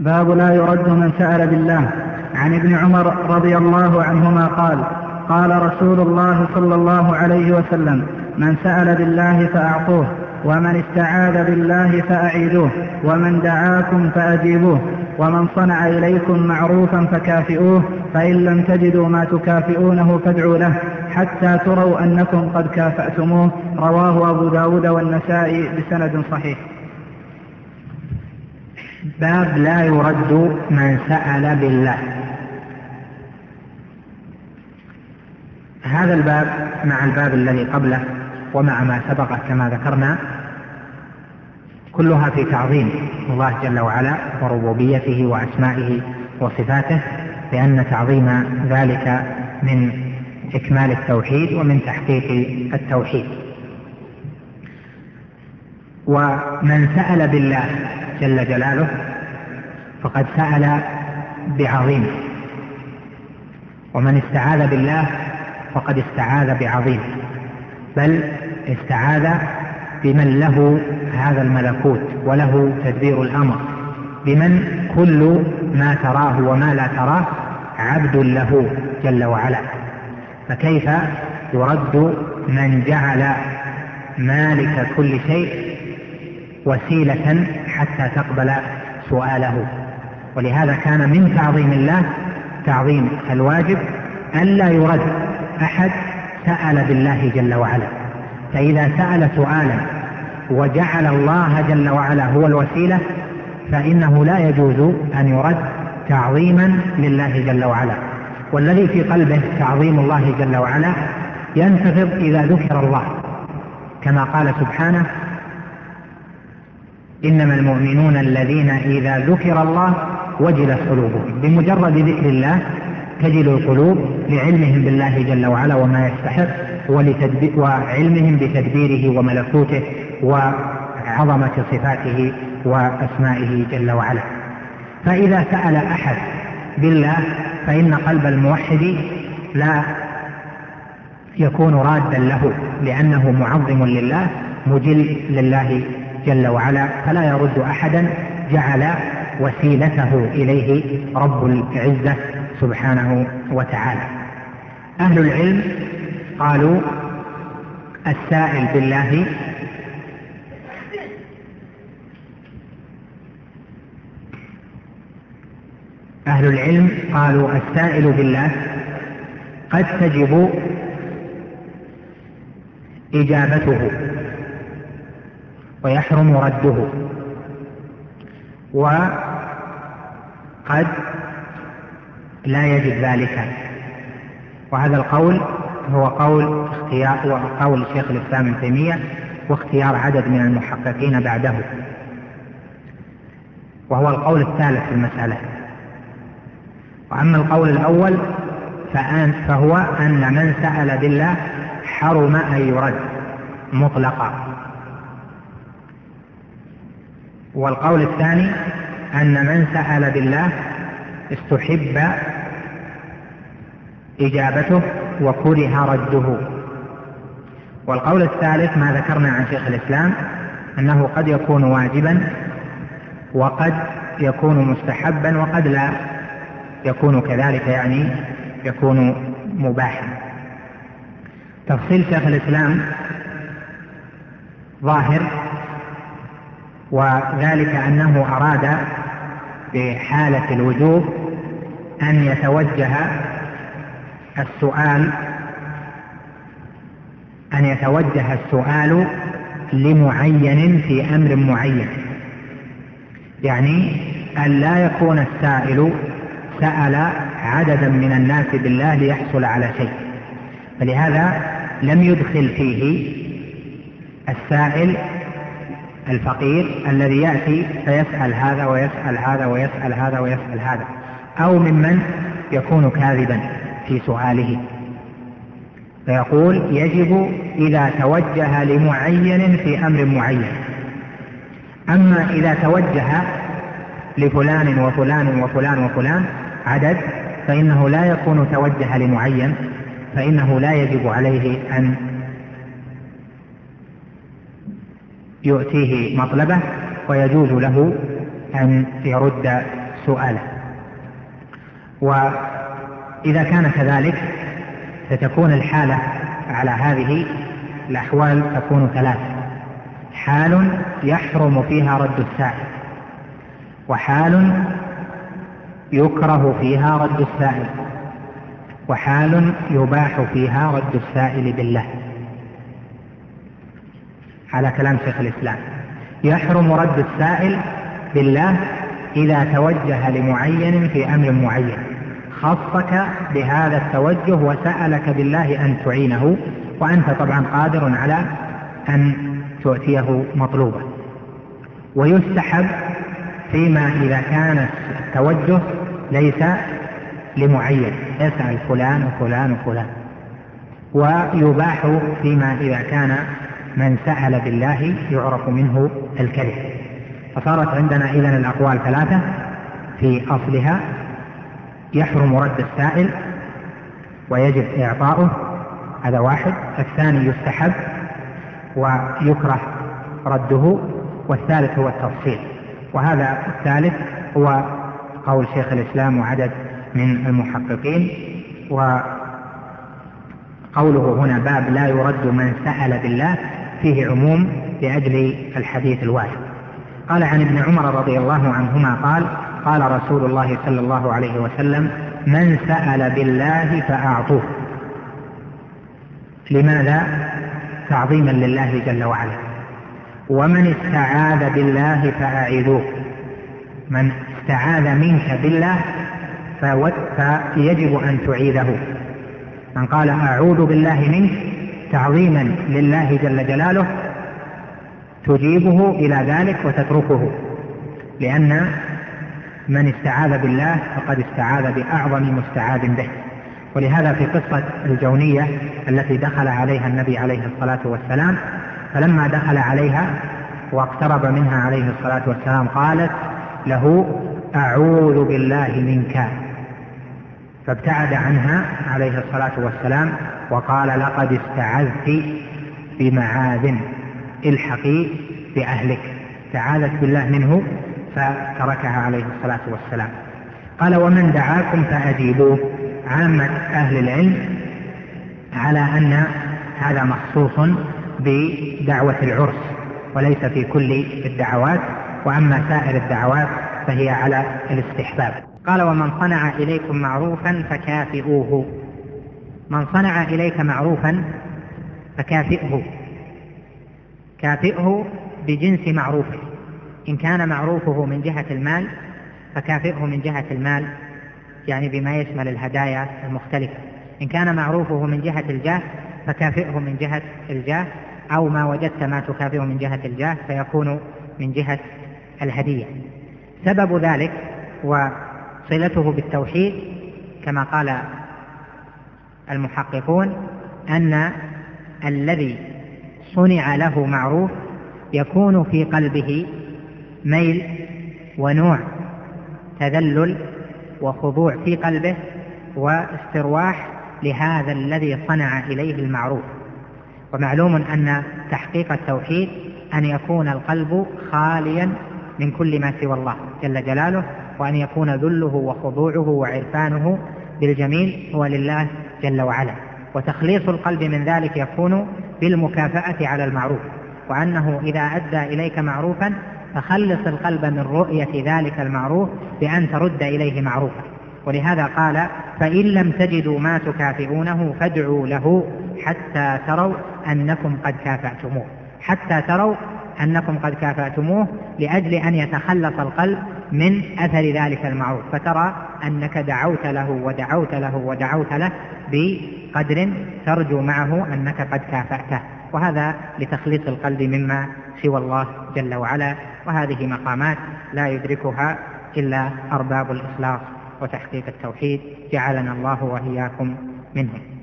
باب لا يرد من سأل بالله. عن ابن عمر رضي الله عنهما قال قال رسول الله صلى الله عليه وسلم من سأل بالله فأعطوه ومن استعاذ بالله فأعيدوه ومن دعاكم فأجيبوه ومن صنع إليكم معروفا فكافئوه فإن لم تجدوا ما تكافئونه فادعوا له حتى تروا أنكم قد كافأتموه. رواه أبو داود والنسائي بسند صحيح. باب لا يرد من سأل بالله. هذا الباب مع الباب الذي قبله ومع ما سبق كما ذكرنا كلها في تعظيم الله جل وعلا وربوبيته وأسمائه وصفاته لأن تعظيم ذلك من إكمال التوحيد ومن تحقيق التوحيد. ومن سأل بالله جل جلاله فقد سأل بعظيم. ومن استعاذ بالله فقد استعاذ بعظيم. بل استعاذ بمن له هذا الملكوت وله تدبير الأمر. بمن كل ما تراه وما لا تراه عبد له جل وعلا. فكيف يرد من جعل مالك كل شيء وسيلة حتى تقبل سؤاله. ولهذا كان من تعظيم الله تعظيم الواجب ألا يرد أحد سأل بالله جل وعلا. فإذا سأل سؤالا وجعل الله جل وعلا هو الوسيلة فإنه لا يجوز أن يرد تعظيما لله جل وعلا. والذي في قلبه تعظيم الله جل وعلا ينتفض إذا ذكر الله كما قال سبحانه إنما المؤمنون الذين إذا ذكر الله وجلت قلوبهم. بمجرد ذكر الله تجد القلوب لعلمهم بالله جل وعلا وما يستحق وعلمهم بتدبيره وملكوته وعظمة صفاته وأسمائه جل وعلا. فإذا سأل أحد بالله فإن قلب الموحد لا يكون رادا له لأنه معظم لله مجل لله جل وعلا فلا يرد أحدا جعل وسيلته إليه رب العزة سبحانه وتعالى. أهل العلم قالوا السائل بالله أهل العلم قالوا السائل بالله قد تجب إجابته. ويحرم رده. وقد لا يجب ذلك. وهذا القول هو قول اختيار قول شيخ الإسلام ابن تيمية واختيار عدد من المحققين بعده. وهو القول الثالث في المسألة. وأما القول الأول فهو أن من سأل بالله حرم أن يرد مطلقا. والقول الثاني أن من سأل بالله استحب إجابته وكره رده. والقول الثالث ما ذكرنا عن شيخ الإسلام أنه قد يكون واجبا وقد يكون مستحبا وقد لا. يكون كذلك يعني يكون مباحا. تفصيل شيخ الإسلام ظاهر وذلك أنه أراد بحالة الوجوب أن يتوجه السؤال أن يتوجه السؤال لمعين في أمر معين. يعني أن لا يكون السائل سأل عددا من الناس بالله ليحصل على شيء. فلهذا لم يدخل فيه السائل الفقير الذي يأتي فيسأل هذا ويسأل هذا ويسأل هذا ويسأل هذا أو ممن يكون كاذبا في سؤاله. فيقول يجب إذا توجه لمعين في أمر معين. أما إذا توجه لفلان وفلان وفلان وفلان عدد فإنه لا يكون توجه لمعين فإنه لا يجب عليه أن يؤتيه مطلبه ويجوز له أن يرد سؤاله. وإذا كان كذلك ستكون الحالة على هذه الأحوال تكون ثلاثة حال يحرم فيها رد السائل وحال يكره فيها رد السائل وحال يباح فيها رد السائل بالله. على كلام شيخ الإسلام. يحرم رد السائل بالله إذا توجه لمعين في أمر معين. خصك بهذا التوجه وسألك بالله أن تعينه وأنت طبعا قادر على أن تؤتيه مطلوبا. ويستحب فيما إذا كان التوجه ليس لمعين. يسأل فلان وفلان وفلان. ويباح فيما إذا كان من سأل بالله يعرف منه الكذب. فصارت عندنا إذا الأقوال ثلاثة. في أصلها يحرم رد السائل ويجب إعطاؤه هذا واحد. الثاني يستحب ويكره رده والثالث هو التفصيل. وهذا الثالث هو قول شيخ الإسلام وعدد من المحققين. وقوله هنا باب لا يرد من سأل بالله فيه عموم لأجل الحديث الواحد قال عن ابن عمر رضي الله عنهما قال قال رسول الله صلى الله عليه وسلم من سأل بالله فأعطوه. لماذا؟ تعظيما لله جل وعلا. ومن استعاذ بالله فأعيذوه من استعاذ منك بالله فيجب أن تعيذه. من قال أعوذ بالله منك تعظيما لله جل جلاله تجيبه إلى ذلك وتتركه. لأن من استعاذ بالله فقد استعاذ بأعظم مستعاذ به. ولهذا في قصة الجونية التي دخل عليها النبي عليه الصلاة والسلام فلما دخل عليها واقترب منها عليه الصلاة والسلام قالت له أعوذ بالله منك. فابتعد عنها عليه الصلاة والسلام وقال لقد استعذت بمعاذ الحقي بأهلك. استعاذت بالله منه فتركها عليه الصلاة والسلام. قال ومن دعاكم فأجيبوه. عامة أهل العلم على أن هذا مخصوص بدعوة العرس وليس في كل الدعوات وأما سائر الدعوات فهي على الاستحباب. قال ومن صنع إليكم معروفا فكافئوه. من صنع إليك معروفا فكافئه. كافئه بجنس معروفه إن كان معروفه من جهة المال فكافئه من جهة المال يعني بما يشمل الهدايا المختلفة. إن كان معروفه من جهة الجاه فكافئه من جهة الجاه أو ما وجدت ما تكافئه من جهة الجاه فيكون من جهة الهدية. سبب ذلك وصلته بالتوحيد كما قال المحققون أن الذي صنع له معروف يكون في قلبه ميل ونوع تذلل وخضوع في قلبه واسترواح لهذا الذي صنع إليه المعروف. ومعلوم أن تحقيق التوحيد أن يكون القلب خاليا من كل ما سوى الله جل جلاله وأن يكون ذله وخضوعه وعرفانه بالجميل هو لله جل وعلا وتخليص القلب من ذلك يكون بالمكافأة على المعروف وأنه إذا أدى إليك معروفا فخلص القلب من رؤية ذلك المعروف بأن ترد إليه معروفا. ولهذا قال فإن لم تجدوا ما تكافئونه فادعوا له حتى تروا أنكم قد كافأتموه حتى تروا أنكم قد كافأتموه لأجل أن يتخلص القلب من أثر ذلك المعروف فترى أنك دعوت له ودعوت له ودعوت له بقدر ترجو معه أنك قد كافأته. وهذا لتخليص القلب مما سوى الله جل وعلا. وهذه مقامات لا يدركها إلا أرباب الإخلاص وتحقيق التوحيد. جعلنا الله وإياكم منهم.